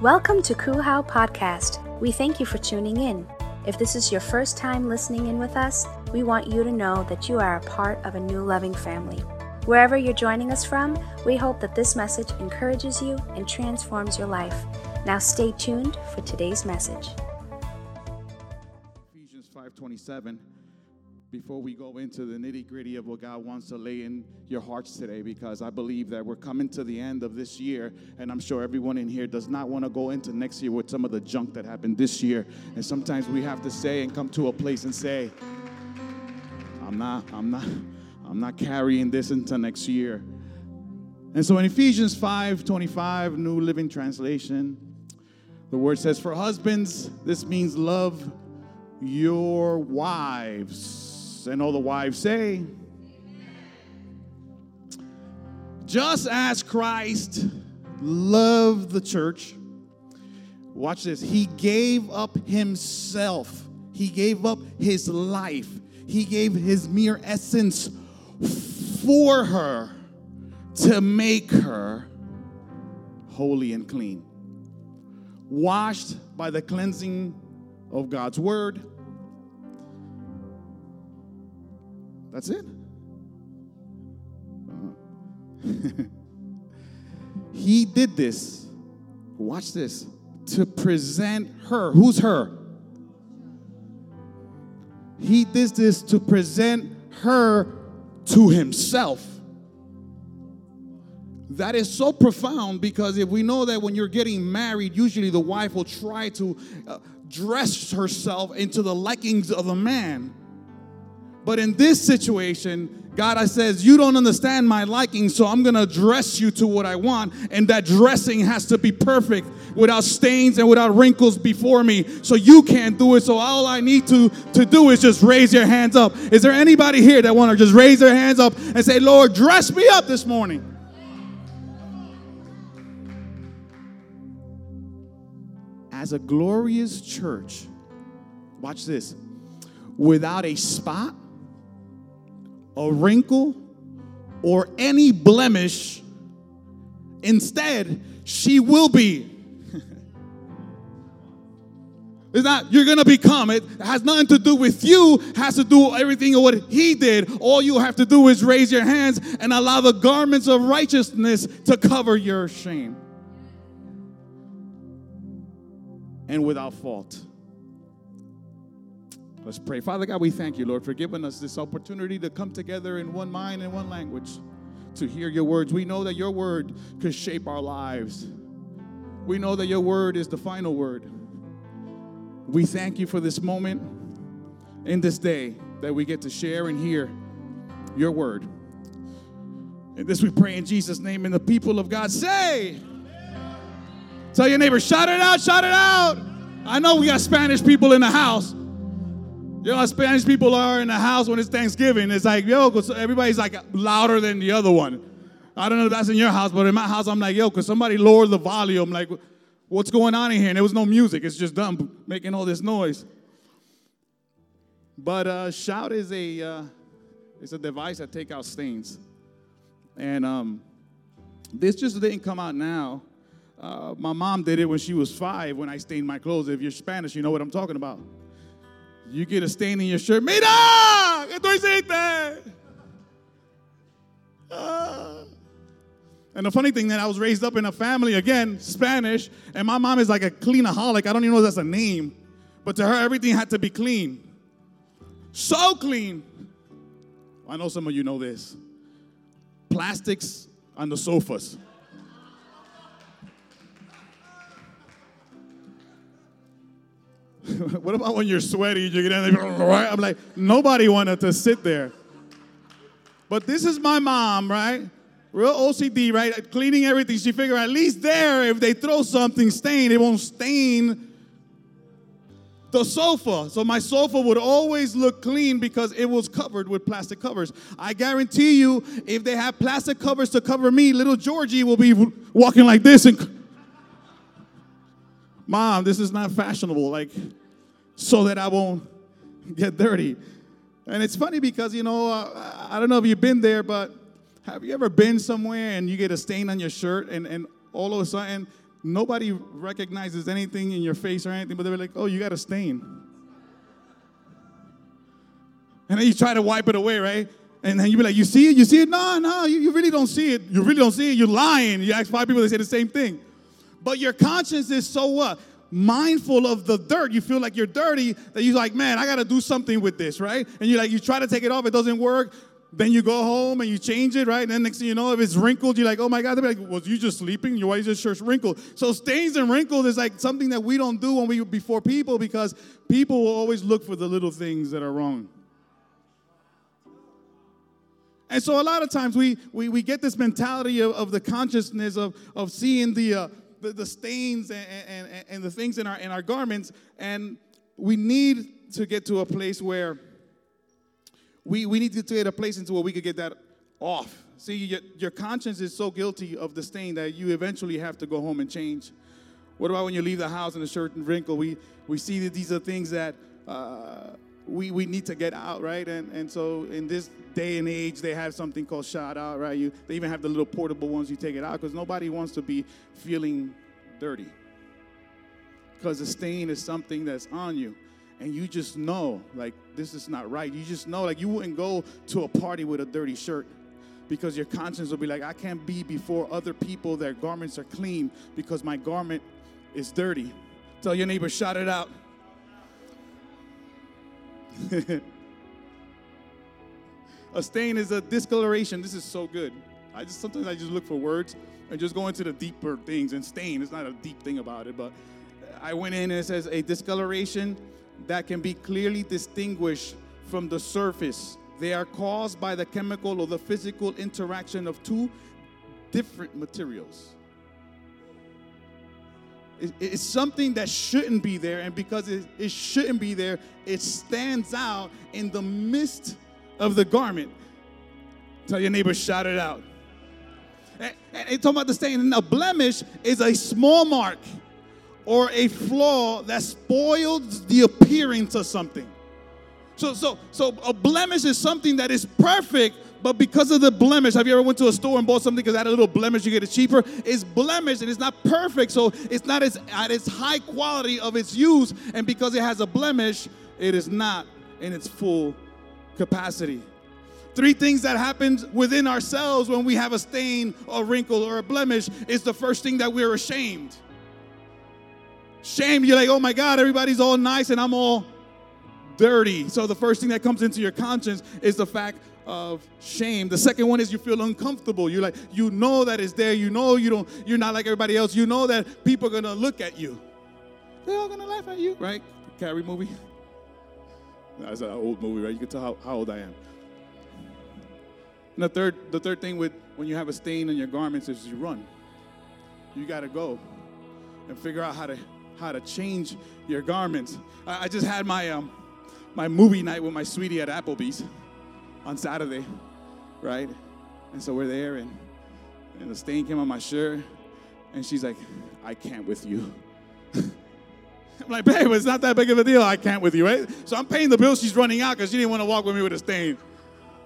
Welcome to Kuhau Podcast. We thank you for tuning in. If this is your first time listening in with us, we want you to know that you are a part of a new loving family. Wherever you're joining us from, we hope that this message encourages you and transforms your life. Now stay tuned for today's message. Ephesians 5:27 before we go into the nitty-gritty of what God wants to lay in your hearts today because I believe that we're coming to the end of this year and I'm sure everyone in here does not want to go into next year with some of the junk that happened this year and sometimes we have to say and come to a place and say I'm not I'm not I'm not carrying this into next year. And so in Ephesians 5:25 New Living Translation the word says for husbands this means love your wives and all the wives say, just as Christ loved the church, watch this, he gave up himself, he gave up his life, he gave his mere essence for her to make her holy and clean, washed by the cleansing of God's word That's it. He did this. Watch this. To present her. Who's her? He did this to present her to himself. That is so profound because if we know that when you're getting married, usually the wife will try to uh, dress herself into the likings of a man. But in this situation, God I says, You don't understand my liking, so I'm gonna dress you to what I want. And that dressing has to be perfect without stains and without wrinkles before me. So you can't do it. So all I need to, to do is just raise your hands up. Is there anybody here that wanna just raise their hands up and say, Lord, dress me up this morning? As a glorious church, watch this, without a spot a wrinkle, or any blemish. Instead, she will be. It's not you're gonna become. It has nothing to do with you, has to do everything of what he did. All you have to do is raise your hands and allow the garments of righteousness to cover your shame. And without fault. Let's pray. Father God, we thank you, Lord, for giving us this opportunity to come together in one mind and one language to hear your words. We know that your word could shape our lives. We know that your word is the final word. We thank you for this moment in this day that we get to share and hear your word. And this we pray in Jesus' name, and the people of God say, Tell your neighbor, shout it out, shout it out. I know we got Spanish people in the house. You know Spanish people are in the house when it's Thanksgiving. It's like, yo, cause everybody's like louder than the other one. I don't know if that's in your house, but in my house, I'm like, yo, because somebody lowered the volume. Like, what's going on in here? And there was no music. It's just them making all this noise. But uh, shout is a uh, it's a device that take out stains, and um, this just didn't come out now. Uh, my mom did it when she was five when I stained my clothes. If you're Spanish, you know what I'm talking about. You get a stain in your shirt. Mira, ¿qué tú hiciste? And the funny thing that I was raised up in a family, again, Spanish, and my mom is like a cleanaholic. I don't even know if that's a name. But to her, everything had to be clean. So clean. I know some of you know this. Plastics on the sofas. what about when you're sweaty? You get in there, right? I'm like, nobody wanted to sit there. But this is my mom, right? Real OCD, right? Cleaning everything. She figured at least there, if they throw something stain, it won't stain the sofa. So my sofa would always look clean because it was covered with plastic covers. I guarantee you, if they have plastic covers to cover me, little Georgie will be walking like this and Mom, this is not fashionable, like, so that I won't get dirty. And it's funny because, you know, uh, I don't know if you've been there, but have you ever been somewhere and you get a stain on your shirt and, and all of a sudden nobody recognizes anything in your face or anything, but they're like, oh, you got a stain. And then you try to wipe it away, right? And then you be like, you see it? You see it? No, no, you, you really don't see it. You really don't see it. You're lying. You ask five people, they say the same thing. But your conscience is so what? Mindful of the dirt. You feel like you're dirty, that you're like, man, I gotta do something with this, right? And you're like, you try to take it off, it doesn't work. Then you go home and you change it, right? And then next thing you know, if it's wrinkled, you're like, oh my God, they're like, was you just sleeping? Why is your shirt wrinkled? So stains and wrinkles is like something that we don't do when we before people because people will always look for the little things that are wrong. And so a lot of times we, we, we get this mentality of, of the consciousness of, of seeing the, uh, the, the, stains and, and, and the things in our, in our garments. And we need to get to a place where we, we need to get a place into where we could get that off. See, your, your conscience is so guilty of the stain that you eventually have to go home and change. What about when you leave the house and a certain wrinkle? We, we see that these are things that uh, we, we need to get out, right? And, and so in this day and age, they have something called shout out, right? You, they even have the little portable ones you take it out because nobody wants to be feeling dirty. Because the stain is something that's on you. And you just know, like, this is not right. You just know, like, you wouldn't go to a party with a dirty shirt because your conscience will be like, I can't be before other people, their garments are clean because my garment is dirty. Tell your neighbor, shout it out. a stain is a discoloration. This is so good. I just sometimes I just look for words and just go into the deeper things. And stain is not a deep thing about it, but I went in and it says a discoloration that can be clearly distinguished from the surface. They are caused by the chemical or the physical interaction of two different materials it's something that shouldn't be there, and because it, it shouldn't be there, it stands out in the midst of the garment. Tell your neighbor, shout it out. And, and talking about the stain, a blemish is a small mark or a flaw that spoils the appearance of something. So, so, so a blemish is something that is perfect, but because of the blemish, have you ever went to a store and bought something because it had a little blemish, you get it cheaper? It's blemished and it's not perfect, so it's not as, at its high quality of its use. And because it has a blemish, it is not in its full capacity. Three things that happens within ourselves when we have a stain or wrinkle or a blemish is the first thing that we're ashamed. Shame, you're like, oh my God, everybody's all nice and I'm all dirty. So the first thing that comes into your conscience is the fact of shame. The second one is you feel uncomfortable. You're like, you know that it's there. You know you don't, you're not like everybody else. You know that people are gonna look at you. They're all gonna laugh at you, right? Carrie movie. That's an old movie, right? You can tell how, how old I am. And the third, the third thing with when you have a stain on your garments is you run. You gotta go and figure out how to how to change your garments. I, I just had my um my movie night with my sweetie at Applebee's on Saturday, right? And so we're there, and, and the stain came on my shirt, and she's like, I can't with you. I'm like, babe, it's not that big of a deal. I can't with you, right? So I'm paying the bill. She's running out because she didn't want to walk with me with a stain.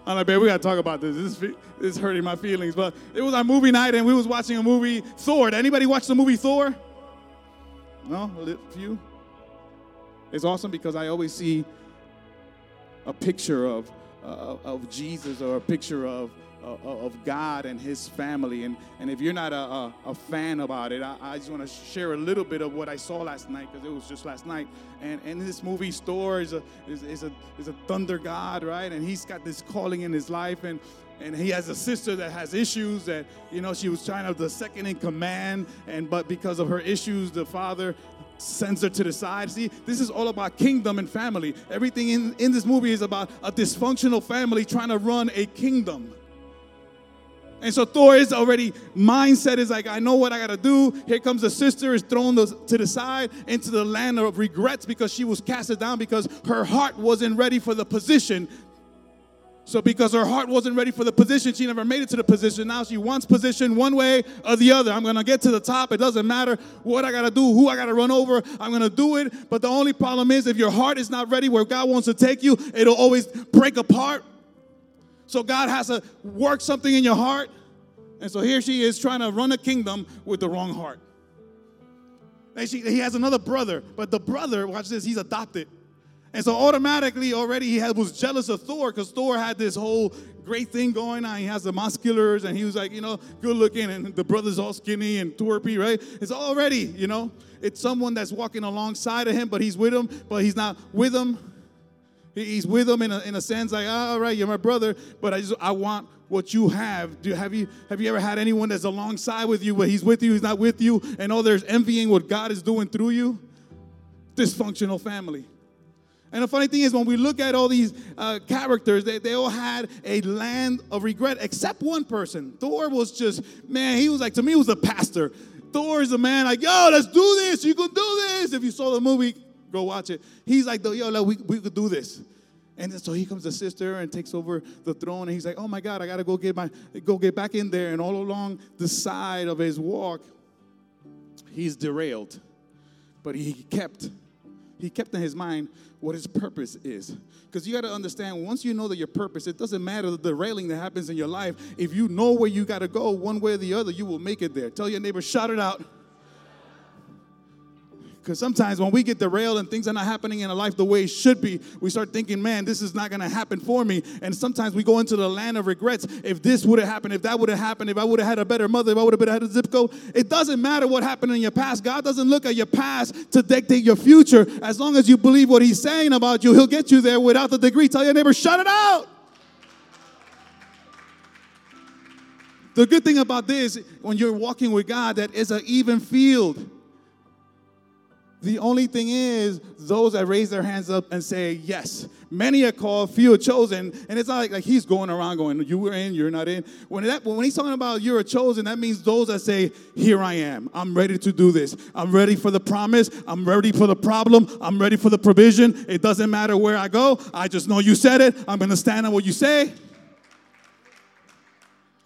I'm like, babe, we gotta talk about this. This is, this is hurting my feelings. But it was our movie night, and we was watching a movie, Thor. Did anybody watch the movie Thor? No, a few. It's awesome because I always see a picture of uh, of Jesus or a picture of, uh, of God and his family. And, and if you're not a, a, a fan about it, I, I just want to share a little bit of what I saw last night because it was just last night. And, and this movie, Thor is a, is, is, a, is a thunder god, right? And he's got this calling in his life. And, and he has a sister that has issues that you know she was trying to the second in command and but because of her issues the father sends her to the side. See, this is all about kingdom and family. Everything in, in this movie is about a dysfunctional family trying to run a kingdom. And so Thor is already mindset is like, I know what I gotta do. Here comes the sister, is thrown to the side into the land of regrets because she was casted down because her heart wasn't ready for the position so, because her heart wasn't ready for the position, she never made it to the position. Now she wants position one way or the other. I'm going to get to the top. It doesn't matter what I got to do, who I got to run over. I'm going to do it. But the only problem is if your heart is not ready where God wants to take you, it'll always break apart. So, God has to work something in your heart. And so here she is trying to run a kingdom with the wrong heart. And she, he has another brother, but the brother, watch this, he's adopted. And so automatically already he had, was jealous of Thor because Thor had this whole great thing going on. He has the musculars and he was like, you know, good looking and the brother's all skinny and twerpy, right? It's already, you know, it's someone that's walking alongside of him, but he's with him, but he's not with him. He's with him in a, in a sense like, oh, all right, you're my brother, but I just, I want what you have. Do, have, you, have you ever had anyone that's alongside with you, but he's with you, he's not with you, and all there's envying what God is doing through you? Dysfunctional family. And the funny thing is, when we look at all these uh, characters, they, they all had a land of regret, except one person. Thor was just, man, he was like, to me, he was a pastor. Thor is a man like, yo, let's do this. You can do this. If you saw the movie, go watch it. He's like, yo, we, we could do this. And so he comes the sister and takes over the throne, and he's like, "Oh my God, I gotta go get my go get back in there." And all along the side of his walk, he's derailed, but he kept he kept in his mind what his purpose is. Because you got to understand, once you know that your purpose, it doesn't matter the railing that happens in your life. If you know where you got to go, one way or the other, you will make it there. Tell your neighbor, shout it out. Because sometimes when we get derailed and things are not happening in our life the way it should be, we start thinking, man, this is not going to happen for me. And sometimes we go into the land of regrets. If this would have happened, if that would have happened, if I would have had a better mother, if I would have had a zip code, it doesn't matter what happened in your past. God doesn't look at your past to dictate your future. As long as you believe what He's saying about you, He'll get you there without the degree. Tell your neighbor, shut it out. The good thing about this, when you're walking with God, that is an even field. The only thing is, those that raise their hands up and say, Yes, many are called, few are chosen. And it's not like, like he's going around going, You were in, you're not in. When, that, when he's talking about you're a chosen, that means those that say, Here I am. I'm ready to do this. I'm ready for the promise. I'm ready for the problem. I'm ready for the provision. It doesn't matter where I go. I just know you said it. I'm going to stand on what you say.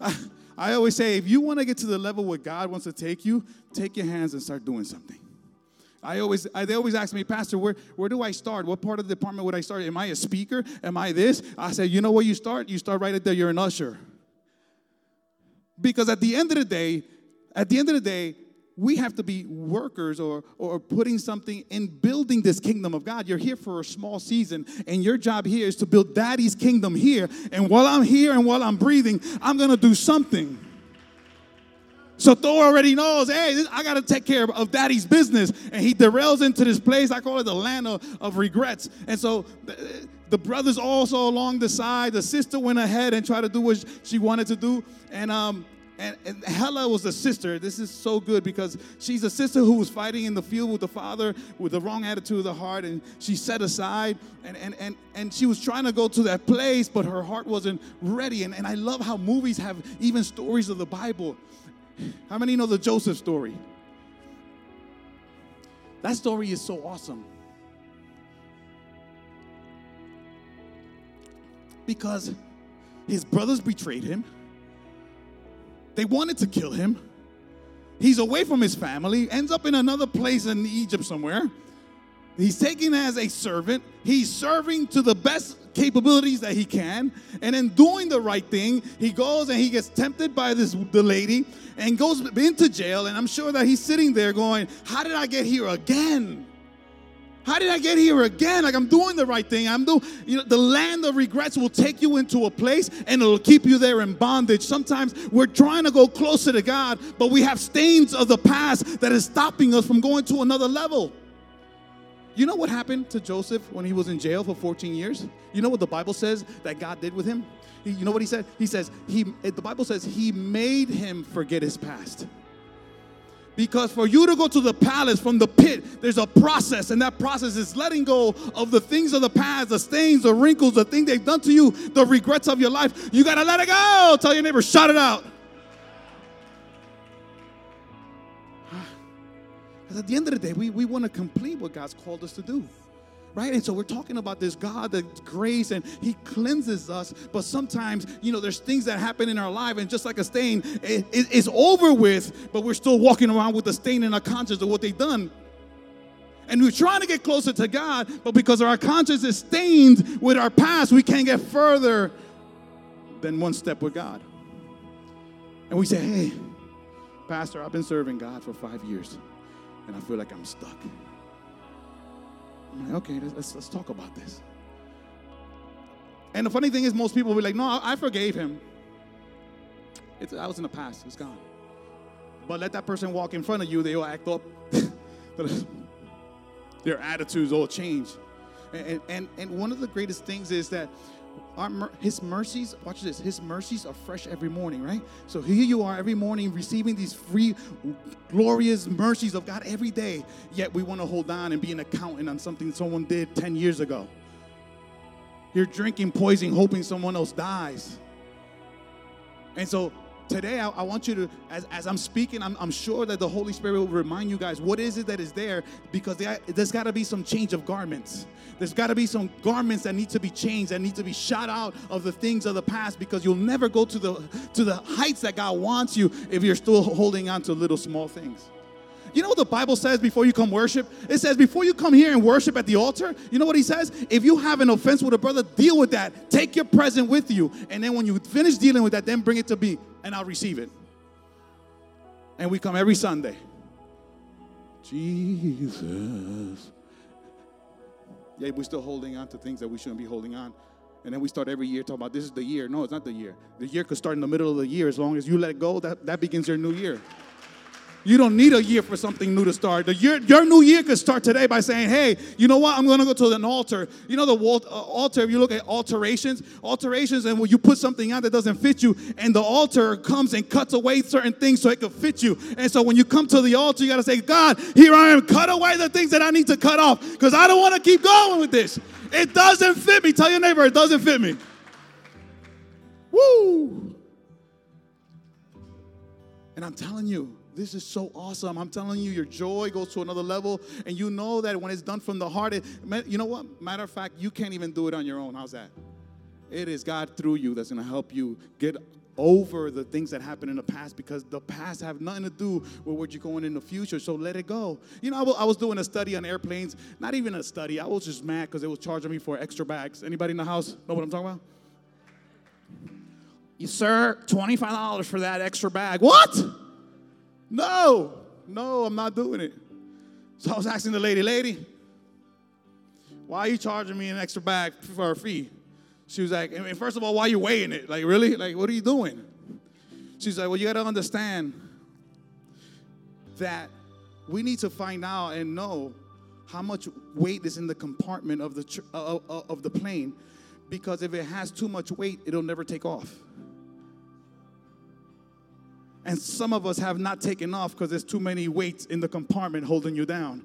I, I always say, if you want to get to the level where God wants to take you, take your hands and start doing something. I always, I, they always ask me, Pastor, where, where do I start? What part of the department would I start? Am I a speaker? Am I this? I said, you know where you start? You start right at there. You're an usher. Because at the end of the day, at the end of the day, we have to be workers or, or putting something in building this kingdom of God. You're here for a small season, and your job here is to build daddy's kingdom here. And while I'm here and while I'm breathing, I'm to do something. So Thor already knows, hey, I got to take care of daddy's business. And he derails into this place. I call it the land of, of regrets. And so the, the brothers also along the side. The sister went ahead and tried to do what she wanted to do. And, um, and, and Hela was the sister. This is so good because she's a sister who was fighting in the field with the father with the wrong attitude of the heart. And she set aside and, and, and, and she was trying to go to that place, but her heart wasn't ready. And, and I love how movies have even stories of the Bible how many know the Joseph story? That story is so awesome. Because his brothers betrayed him. They wanted to kill him. He's away from his family, ends up in another place in Egypt somewhere. He's taken as a servant. He's serving to the best capabilities that he can. And in doing the right thing, he goes and he gets tempted by this the lady and goes into jail. And I'm sure that he's sitting there going, How did I get here again? How did I get here again? Like I'm doing the right thing. I'm doing, you know, the land of regrets will take you into a place and it'll keep you there in bondage. Sometimes we're trying to go closer to God, but we have stains of the past that is stopping us from going to another level. You know what happened to Joseph when he was in jail for 14 years? You know what the Bible says that God did with him? You know what he said? He says, he, the Bible says he made him forget his past. Because for you to go to the palace from the pit, there's a process, and that process is letting go of the things of the past, the stains, the wrinkles, the things they've done to you, the regrets of your life. You gotta let it go. Tell your neighbor, shout it out. Because at the end of the day, we, we want to complete what God's called us to do. Right? And so we're talking about this God that's grace and He cleanses us. But sometimes, you know, there's things that happen in our life, and just like a stain, it, it, it's over with, but we're still walking around with the stain in our conscience of what they've done. And we're trying to get closer to God, but because our conscience is stained with our past, we can't get further than one step with God. And we say, hey, Pastor, I've been serving God for five years. And I feel like I'm stuck. I'm like, okay, let's, let's, talk about this. And the funny thing is, most people will be like, no, I, I forgave him. It's, that was in the past, it's gone. But let that person walk in front of you, they'll act up. Their attitudes all change. And, and, and one of the greatest things is that our, his mercies, watch this, his mercies are fresh every morning, right? So here you are every morning receiving these free, glorious mercies of God every day, yet we want to hold on and be an accountant on something someone did 10 years ago. You're drinking poison, hoping someone else dies. And so today I, I, want you to as, as i'm speaking I'm, I'm, sure that the holy spirit will remind you guys what is it that is there? Because there, there's got to be some change of garments. There's got to be some garments that need to be changed that need to be shot out of the things of the past because you'll never go to the to the heights that god wants you if you're still holding on to little small things you know what the Bible says before you come worship? It says before you come here and worship at the altar, you know what he says? If you have an offense with a brother, deal with that. Take your present with you. And then when you finish dealing with that, then bring it to me and I'll receive it. And we come every Sunday. Jesus. Yeah, we're still holding on to things that we shouldn't be holding on. And then we start every year talking about this is the year. No, it's not the year. The year could start in the middle of the year. As long as you let go, that, that begins your new year. You don't need a year for something new to start. Year, your new year could start today by saying, hey, you know what? I'm going to go to an altar. You know the uh, altar, if you look at alterations, alterations, and when you put something on that doesn't fit you, and the altar comes and cuts away certain things so it can fit you. And so when you come to the altar, you got to say, God, here I am. Cut away the things that I need to cut off because I don't want to keep going with this. It doesn't fit me. Tell your neighbor, it doesn't fit me. Woo! And I'm telling you, this is so awesome. I'm telling you, your joy goes to another level. And you know that when it's done from the heart, it, you know what? Matter of fact, you can't even do it on your own. How's that? It is God through you that's going to help you get over the things that happened in the past because the past have nothing to do with what you're going in the future. So let it go. You know, I was doing a study on airplanes. Not even a study. I was just mad because they was charging me for extra bags. Anybody in the house know what I'm talking about? You, sir, $25 for that extra bag. What? No, no, I'm not doing it. So I was asking the lady, lady, why are you charging me an extra bag for a fee? She was like, and first of all, why are you weighing it? Like, really? Like, what are you doing? She's like, well, you got to understand that we need to find out and know how much weight is in the compartment of the, uh, uh, of the plane because if it has too much weight, it'll never take off. And some of us have not taken off because there's too many weights in the compartment holding you down.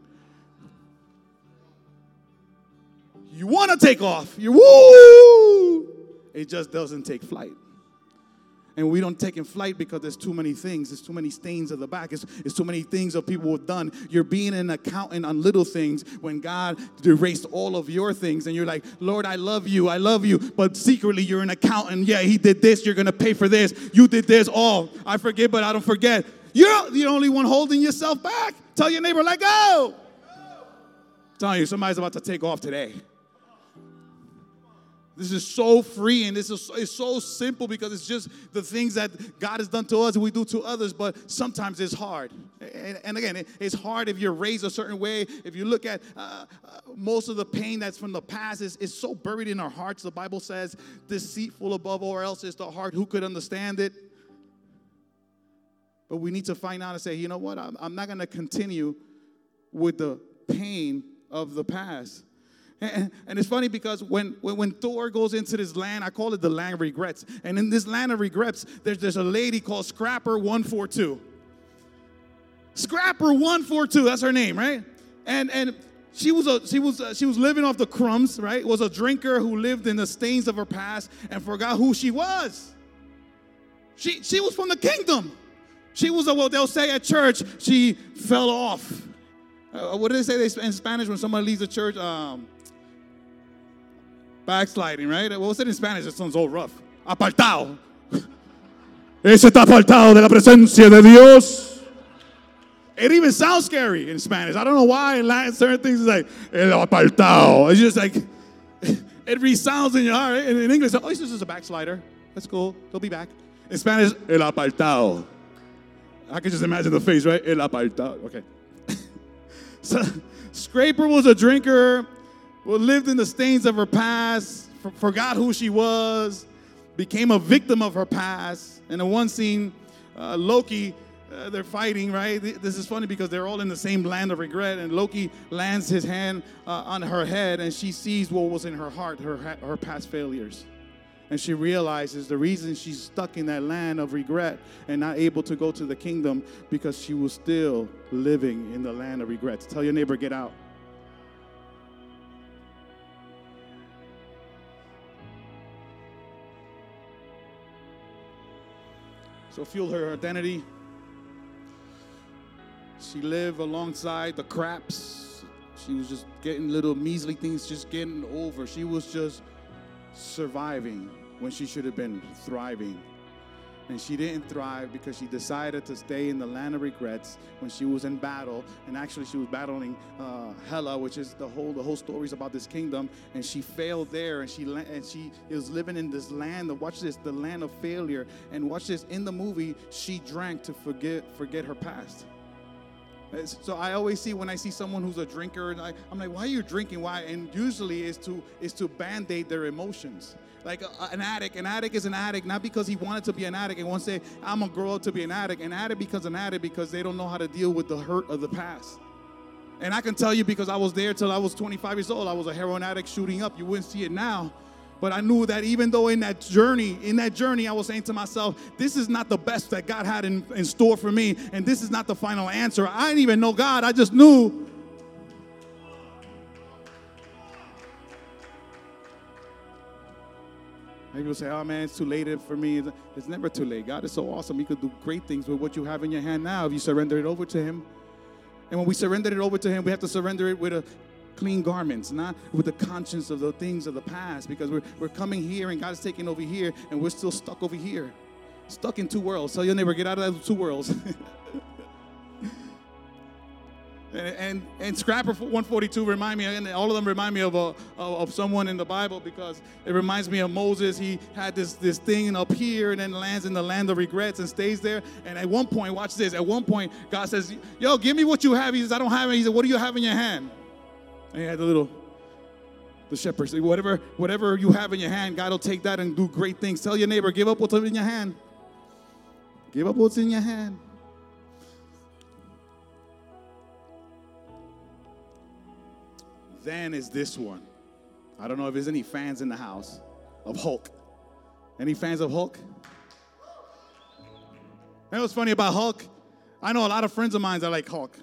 You want to take off, you woo! It just doesn't take flight. And we don't take in flight because there's too many things. There's too many stains of the back. It's, it's too many things that people have done. You're being an accountant on little things when God erased all of your things. And you're like, Lord, I love you. I love you. But secretly, you're an accountant. Yeah, he did this. You're to pay for this. You did this. Oh, I forget, but I don't forget. You're the only one holding yourself back. Tell your neighbor, let go. Telling you, somebody's about to take off today. This is so free and this is it's so simple because it's just the things that God has done to us and we do to others, but sometimes it's hard. And, and again, it, it's hard if you're raised a certain way. If you look at uh, uh, most of the pain that's from the past, is, is so buried in our hearts. The Bible says, deceitful above all else is the heart. Who could understand it? But we need to find out and say, you know what? I'm, I'm not going to continue with the pain of the past. And, and, it's funny because when, when, when, Thor goes into this land, I call it the land of regrets. And in this land of regrets, there's, there's a lady called Scrapper 142. Scrapper 142, that's her name, right? And, and she was, a, she, was, she was living off the crumbs, right? Was a drinker who lived in the stains of her past and forgot who she was. She, she was from the kingdom. She was a, well, they'll say at church, she fell off. Uh, what do they say in Spanish when somebody leaves the church? Um, Backsliding, right? What was it in Spanish? It sounds all rough. Apartado. Ese está apartado de la presencia de Dios. It even sounds scary in Spanish. I don't know why in Latin certain things is like el apartado. It's just like it resounds in your heart. In, in English, oh, this is a backslider. That's cool. He'll be back. In Spanish, el apartado. I can just imagine the face, right? El apartado. Okay. So, Scrapper was a drinker, lived in the stains of her past, forgot who she was, became a victim of her past. And in one scene, uh, Loki, uh, they're fighting, right? This is funny because they're all in the same land of regret, and Loki lands his hand uh, on her head, and she sees what was in her heart, her, her past failures. And she realizes the reason she's stuck in that land of regret and not able to go to the kingdom because she was still living in the land of regrets. Tell your neighbor, get out. So fuel her identity. She lived alongside the craps. She was just getting little measly things, just getting over. She was just surviving when she should have been thriving. And she didn't thrive because she decided to stay in the land of regrets when she was in battle. And actually, she was battling uh, Hela, which is the whole the whole story is about this kingdom. And she failed there, and she and she was living in this land. Of, watch this, the land of failure. And watch this. In the movie, she drank to forget forget her past. So I always see when I see someone who's a drinker, and I, am like, why are you drinking? Why? And usually is to is to band-aid their emotions. Like a, an addict, an addict is an addict not because he wanted to be an addict and won't say, I'm gonna grow up to be an addict. An addict becomes an addict because they don't know how to deal with the hurt of the past. And I can tell you because I was there till I was 25 years old. I was a heroin addict shooting up. You wouldn't see it now. But I knew that even though in that journey, in that journey, I was saying to myself, this is not the best that God had in, in store for me, and this is not the final answer. I didn't even know God. I just knew you'll say, oh man, it's too late for me. It's never too late. God is so awesome. He could do great things with what you have in your hand now if you surrender it over to Him. And when we surrender it over to Him, we have to surrender it with a clean garments, not with the conscience of the things of the past, because we're, we're coming here and God is taking over here and we're still stuck over here. Stuck in two worlds. Tell your neighbor, get out of those two worlds. and, and, and Scrapper 142 remind me, and all of them remind me of, a, of someone in the Bible because it reminds me of Moses. He had this, this thing up here and then lands in the land of regrets and stays there. And at one point, watch this, at one point, God says, Yo, give me what you have. He says, I don't have it. He said, What do you have in your hand? And he had the little, the shepherd say, whatever, whatever you have in your hand, God will take that and do great things. Tell your neighbor, give up what's in your hand. Give up what's in your hand. Then is this one. I don't know if there's any fans in the house of Hulk. Any fans of Hulk? You what's funny about Hulk? I know a lot of friends of mine that like Hulk.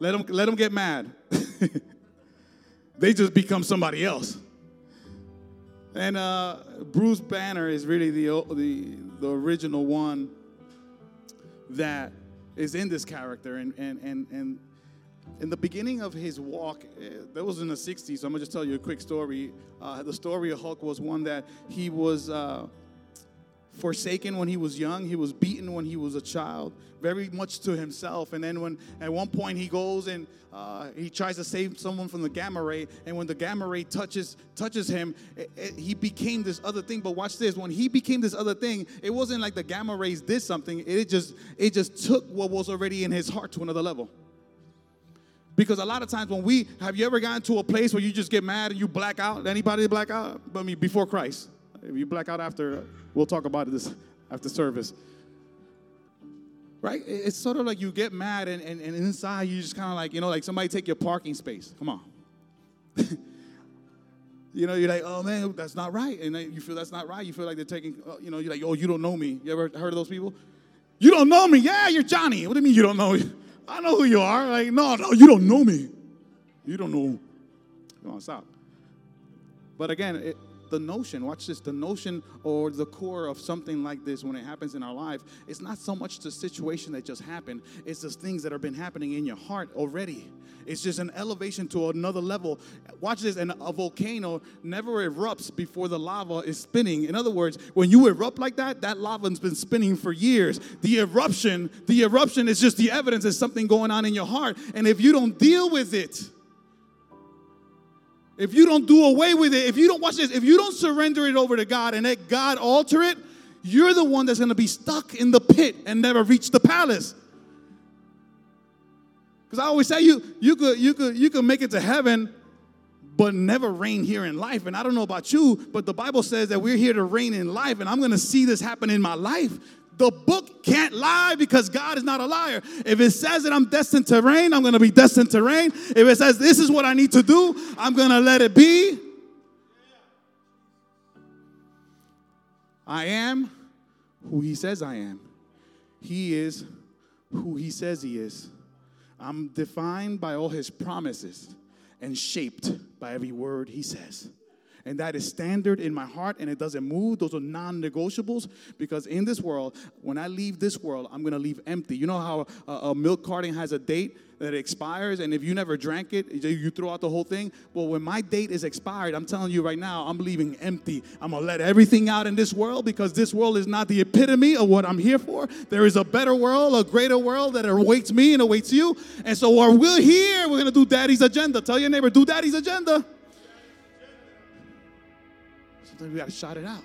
Let them, let them get mad. they just become somebody else. And uh, Bruce Banner is really the, the, the original one that is in this character. And, and, and, and in the beginning of his walk, uh, that was in the 60s, so I'm gonna just tell you a quick story. Uh, the story of Hulk was one that he was. Uh, forsaken when he was young. He was beaten when he was a child, very much to himself. And then when at one point he goes and uh, he tries to save someone from the gamma ray, and when the gamma ray touches touches him, it, it, he became this other thing. But watch this: when he became this other thing, it wasn't like the gamma rays did something. It just it just took what was already in his heart to another level. Because a lot of times when we have you ever gotten to a place where you just get mad and you black out? Anybody black out? I mean, before Christ. If you black out after, we'll talk about this after service. Right? It's sort of like you get mad and, and, and inside you just kind of like, you know, like somebody take your parking space. Come on. you know, you're like, oh man, that's not right. And you feel that's not right. You feel like they're taking, uh, you know, you're like, oh, you don't know me. You ever heard of those people? You don't know me. Yeah, you're Johnny. What do you mean you don't know me? I know who you are. Like, no, no, you don't know me. You don't know. Come on, stop. But again, it, the notion, watch this, the notion or the core of something like this when it happens in our life, it's not so much the situation that just happened, it's the things that have been happening in your heart already. It's just an elevation to another level. Watch this, and a volcano never erupts before the lava is spinning. In other words, when you erupt like that, that lava's been spinning for years. The eruption, the eruption is just the evidence of something going on in your heart. And if you don't deal with it, if you don't do away with it, if you don't watch this, if you don't surrender it over to God and let God alter it, you're the one that's going to be stuck in the pit and never reach the palace. Because I always say you you could you could you could make it to heaven, but never reign here in life. And I don't know about you, but the Bible says that we're here to reign in life, and I'm gonna see this happen in my life. The book can't lie because God is not a liar. If it says that I'm destined to reign, I'm gonna be destined to reign. If it says this is what I need to do, I'm gonna let it be. I am who He says I am. He is who He says He is. I'm defined by all His promises and shaped by every word He says. And that is standard in my heart and it doesn't move. Those are non negotiables because in this world, when I leave this world, I'm gonna leave empty. You know how a, a milk carton has a date that expires, and if you never drank it, you throw out the whole thing? Well, when my date is expired, I'm telling you right now, I'm leaving empty. I'm gonna let everything out in this world because this world is not the epitome of what I'm here for. There is a better world, a greater world that awaits me and awaits you. And so, while we're here, we're gonna do daddy's agenda. Tell your neighbor, do daddy's agenda. Sometimes we got to shout it out.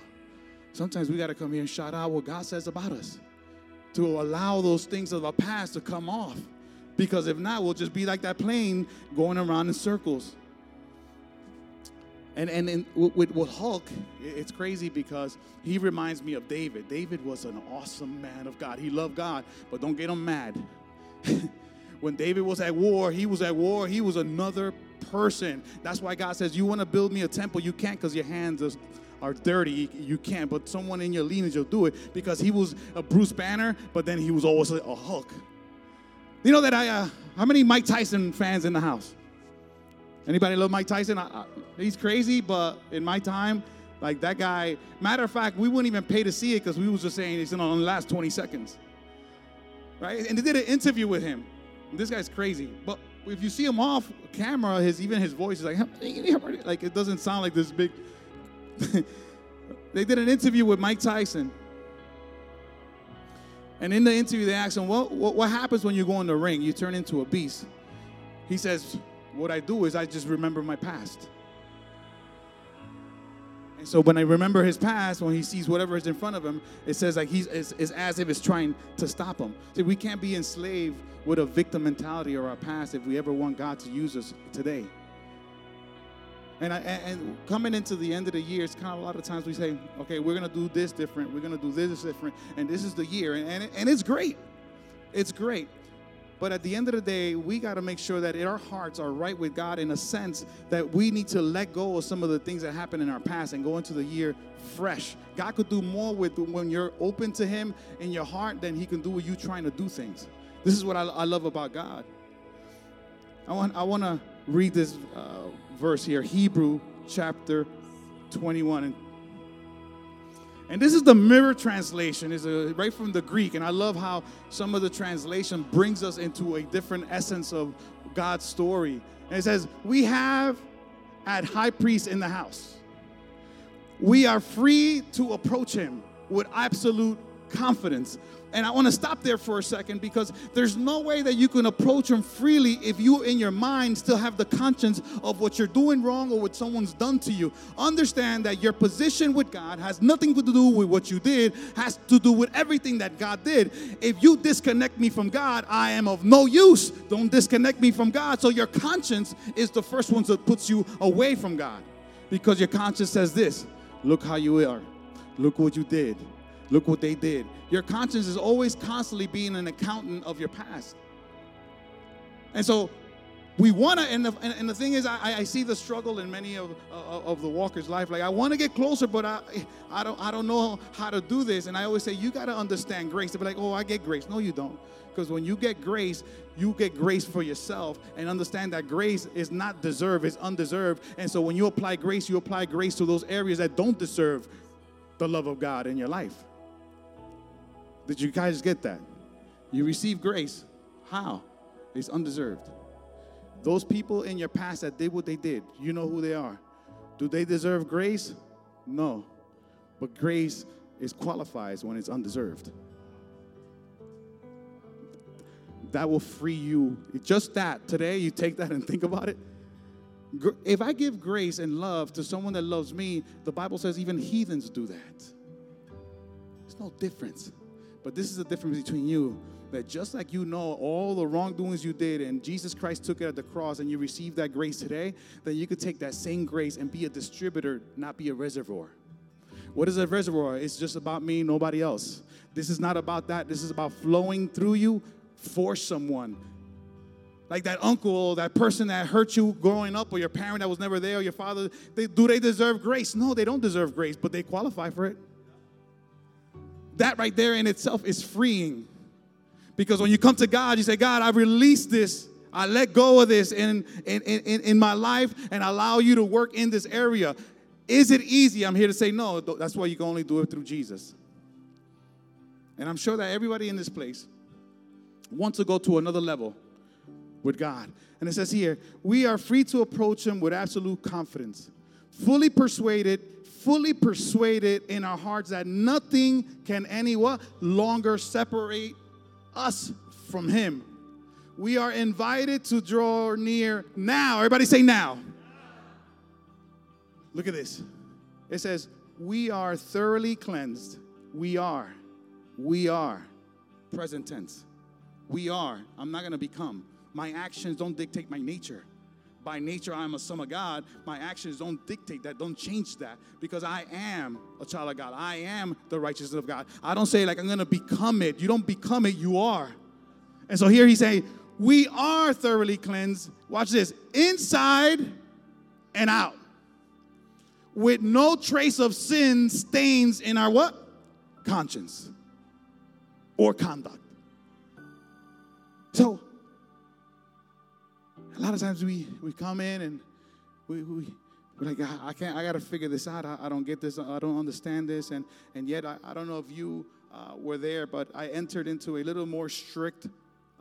Sometimes we got to come here and shout out what God says about us to allow those things of the past to come off. Because if not, we'll just be like that plane going around in circles. And, and, and with, with Hulk, it's crazy because he reminds me of David. David was an awesome man of God. He loved God, but don't get him mad. when David was at war, he was at war. He was another person. That's why God says, You want to build me a temple? You can't because your hands are are dirty, you can't. But someone in your lineage will do it because he was a Bruce Banner, but then he was always a, Hulk. You know that I, uh, how many Mike Tyson fans in the house? Anybody love Mike Tyson? I, I, he's crazy, but in my time, like that guy, matter of fact, we wouldn't even pay to see it because we was just saying it's in the last 20 seconds. Right? And they did an interview with him. This guy's crazy. But if you see him off camera, his even his voice is like, like it doesn't sound like this big they did an interview with Mike Tyson. And in the interview, they asked him, what, what, what happens when you go in the ring? You turn into a beast. He says, What I do is I just remember my past. And so when I remember his past, when he sees whatever is in front of him, it says like he's it's, it's as if it's trying to stop him. See, we can't be enslaved with a victim mentality or our past if we ever want God to use us today. And, I, and coming into the end of the year, it's kind of a lot of times we say, okay, we're going to do this different, we're going to do this different, and this is the year. And, and, and it's great. It's great. But at the end of the day, we got to make sure that our hearts are right with God in a sense that we need to let go of some of the things that happened in our past and go into the year fresh. God could do more with when you're open to Him in your heart than He can do with you trying to do things. This is what I, I love about God. I want, I want to read this uh, verse here, Hebrew chapter 21. And this is the mirror translation, is right from the Greek. And I love how some of the translation brings us into a different essence of God's story. And it says, We have at high priest in the house. We are free to approach him with absolute confidence and I want to stop there for a second because there's no way that you can approach Him freely if you, in your mind, still have the conscience of what you're doing wrong or what someone's done to you. Understand that your position with God has nothing to do with what you did, has to do with everything that God did. If you disconnect me from God, I am of no use. Don't disconnect me from God. So your conscience is the first one that puts you away from God because your conscience says this look how you are, look what you did Look what they did. Your conscience is always constantly being an accountant of your past. And so we want to, and the, and the thing is, I, I see the struggle in many of, uh, of the walker's life. Like, I want to get closer, but I, I, don't, I don't know how to do this. And I always say, you got to understand grace. To be like, oh, I get grace. No, you don't. Because when you get grace, you get grace for yourself and understand that grace is not deserved, it's undeserved. And so when you apply grace, you apply grace to those areas that don't deserve the love of God in your life. Did you guys get that? You receive grace. How? It's undeserved. Those people in your past that did what they did, you know who they are. Do they deserve grace? No. But grace is qualifies when it's undeserved. That will free you. Just that. Today, you take that and think about it. If I give grace and love to someone that loves me, the Bible says even heathens do that. There's no difference. But this is the difference between you that just like you know all the wrongdoings you did and Jesus Christ took it at the cross and you received that grace today, then you could take that same grace and be a distributor, not be a reservoir. What is a reservoir? It's just about me, nobody else. This is not about that. This is about flowing through you for someone. Like that uncle, that person that hurt you growing up, or your parent that was never there, or your father, they, do they deserve grace? No, they don't deserve grace, but they qualify for it. That right there in itself is freeing. Because when you come to God, you say, God, I release this. I let go of this in, in, in, in my life and allow you to work in this area. Is it easy? I'm here to say no. That's why you can only do it through Jesus. And I'm sure that everybody in this place wants to go to another level with God. And it says here, we are free to approach Him with absolute confidence, fully persuaded, fully persuaded in our hearts that nothing can any what longer separate us from Him. We are invited to draw near now. Everybody say now. Look at this. It says, We are thoroughly cleansed. We are. We are. Present tense. We are. I'm not going to become. My actions don't dictate my nature. By nature, I'm a son of God. My actions don't dictate that, don't change that, because I am a child of God. I am the righteousness of God. I don't say, like, I'm going to become it. You don't become it, you are. And so here he's saying, We are thoroughly cleansed. Watch this inside and out with no trace of sin stains in our what? Conscience or conduct. So, a lot of times we, we come in and we, we, we're like, I can't, I got to figure this out. I, I, don't get this. I don't understand this. And, and yet, I, I don't know if you uh, were there, but I entered into a little more strict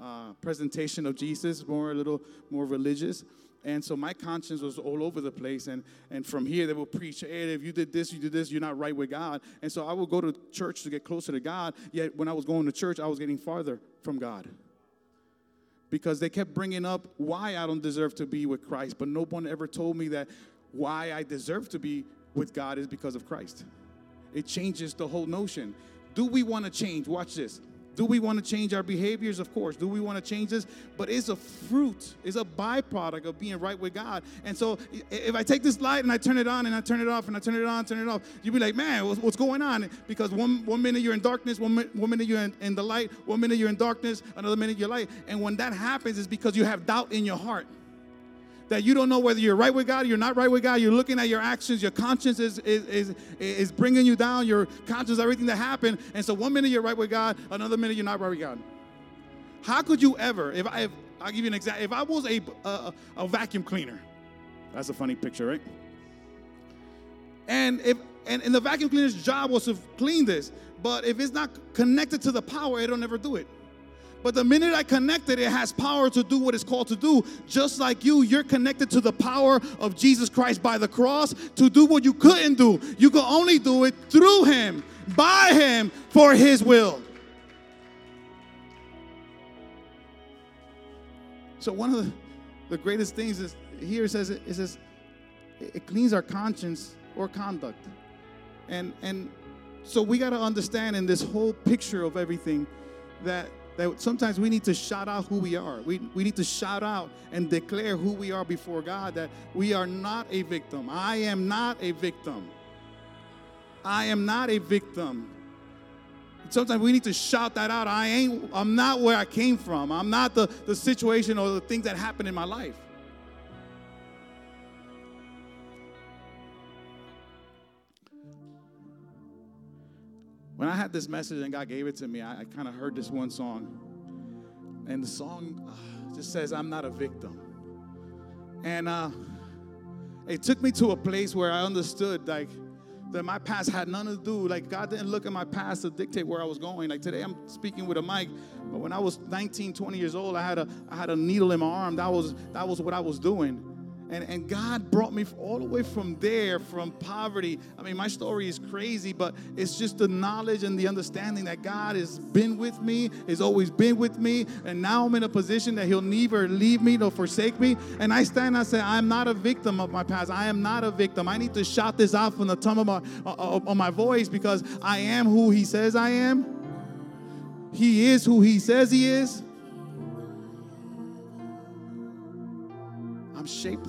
uh, presentation of Jesus, more a little more religious. And so my conscience was all over the place. And, and from here, they would preach, hey, if you did this, you did this, you're not right with God. And so I would go to church to get closer to God. Yet when I was going to church, I was getting farther from God. Because they kept bringing up why I don't deserve to be with Christ. But no one ever told me that why I deserve to be with God is because of Christ. It changes the whole notion. Do we want to change? Watch this. Do we want to change our behaviors? Of course. Do we want to change this? But it's a fruit, it's a byproduct of being right with God. And so if I take this light and I turn it on and I turn it off and I turn it on, turn it off, you'd be like, man, what's, going on? Because one, one minute you're in darkness, one, one minute you're in, in the light, one minute you're in darkness, another minute you're light. And when that happens, it's because you have doubt in your heart that you don't know whether you're right with God, you're not right with God. You're looking at your actions. Your conscience is, is, is, is bringing you down. Your conscience, everything that happened. And so one minute you're right with God, another minute you're not right with God. How could you ever, if I, if, I'll give you an example. If I was a, a, a vacuum cleaner, that's a funny picture, right? And if and, and the vacuum cleaner's job was to clean this, but if it's not connected to the power, it'll never do it. But the minute I connect it, has power to do what it's called to do. Just like you, you're connected to the power of Jesus Christ by the cross to do what you couldn't do. You can only do it through Him, by Him, for His will. So one of the, the greatest things is here it says it says it cleans our conscience or conduct. And and so we got to understand in this whole picture of everything that that sometimes we need to shout out who we are. We, we need to shout out and declare who we are before God that we are not a victim. I am not a victim. I am not a victim. Sometimes we need to shout that out. I ain't, I'm not where I came from. I'm not the, the situation or the things that happened in my life. When I had this message and God gave it to me, I, I kind of heard this one song. And the song uh, just says, I'm not a victim. And uh, it took me to a place where I understood, like, that my past had nothing to do. Like, God didn't look at my past to dictate where I was going. Like, today I'm speaking with a mic, but when I was 19, 20 years old, I had a, I had a needle in my arm. That was, that was what I was doing. And, and God brought me all the way from there, from poverty. I mean, my story is crazy, but it's just the knowledge and the understanding that God has been with me, has always been with me. And now I'm in a position that He'll never leave me nor forsake me. And I stand and I say, I'm not a victim of my past. I am not a victim. I need to shout this out from the top of my, uh, uh, of my voice because I am who He says I am. He is who He says He is. I'm shaped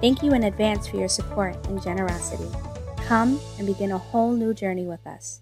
Thank you in advance for your support and generosity. Come and begin a whole new journey with us.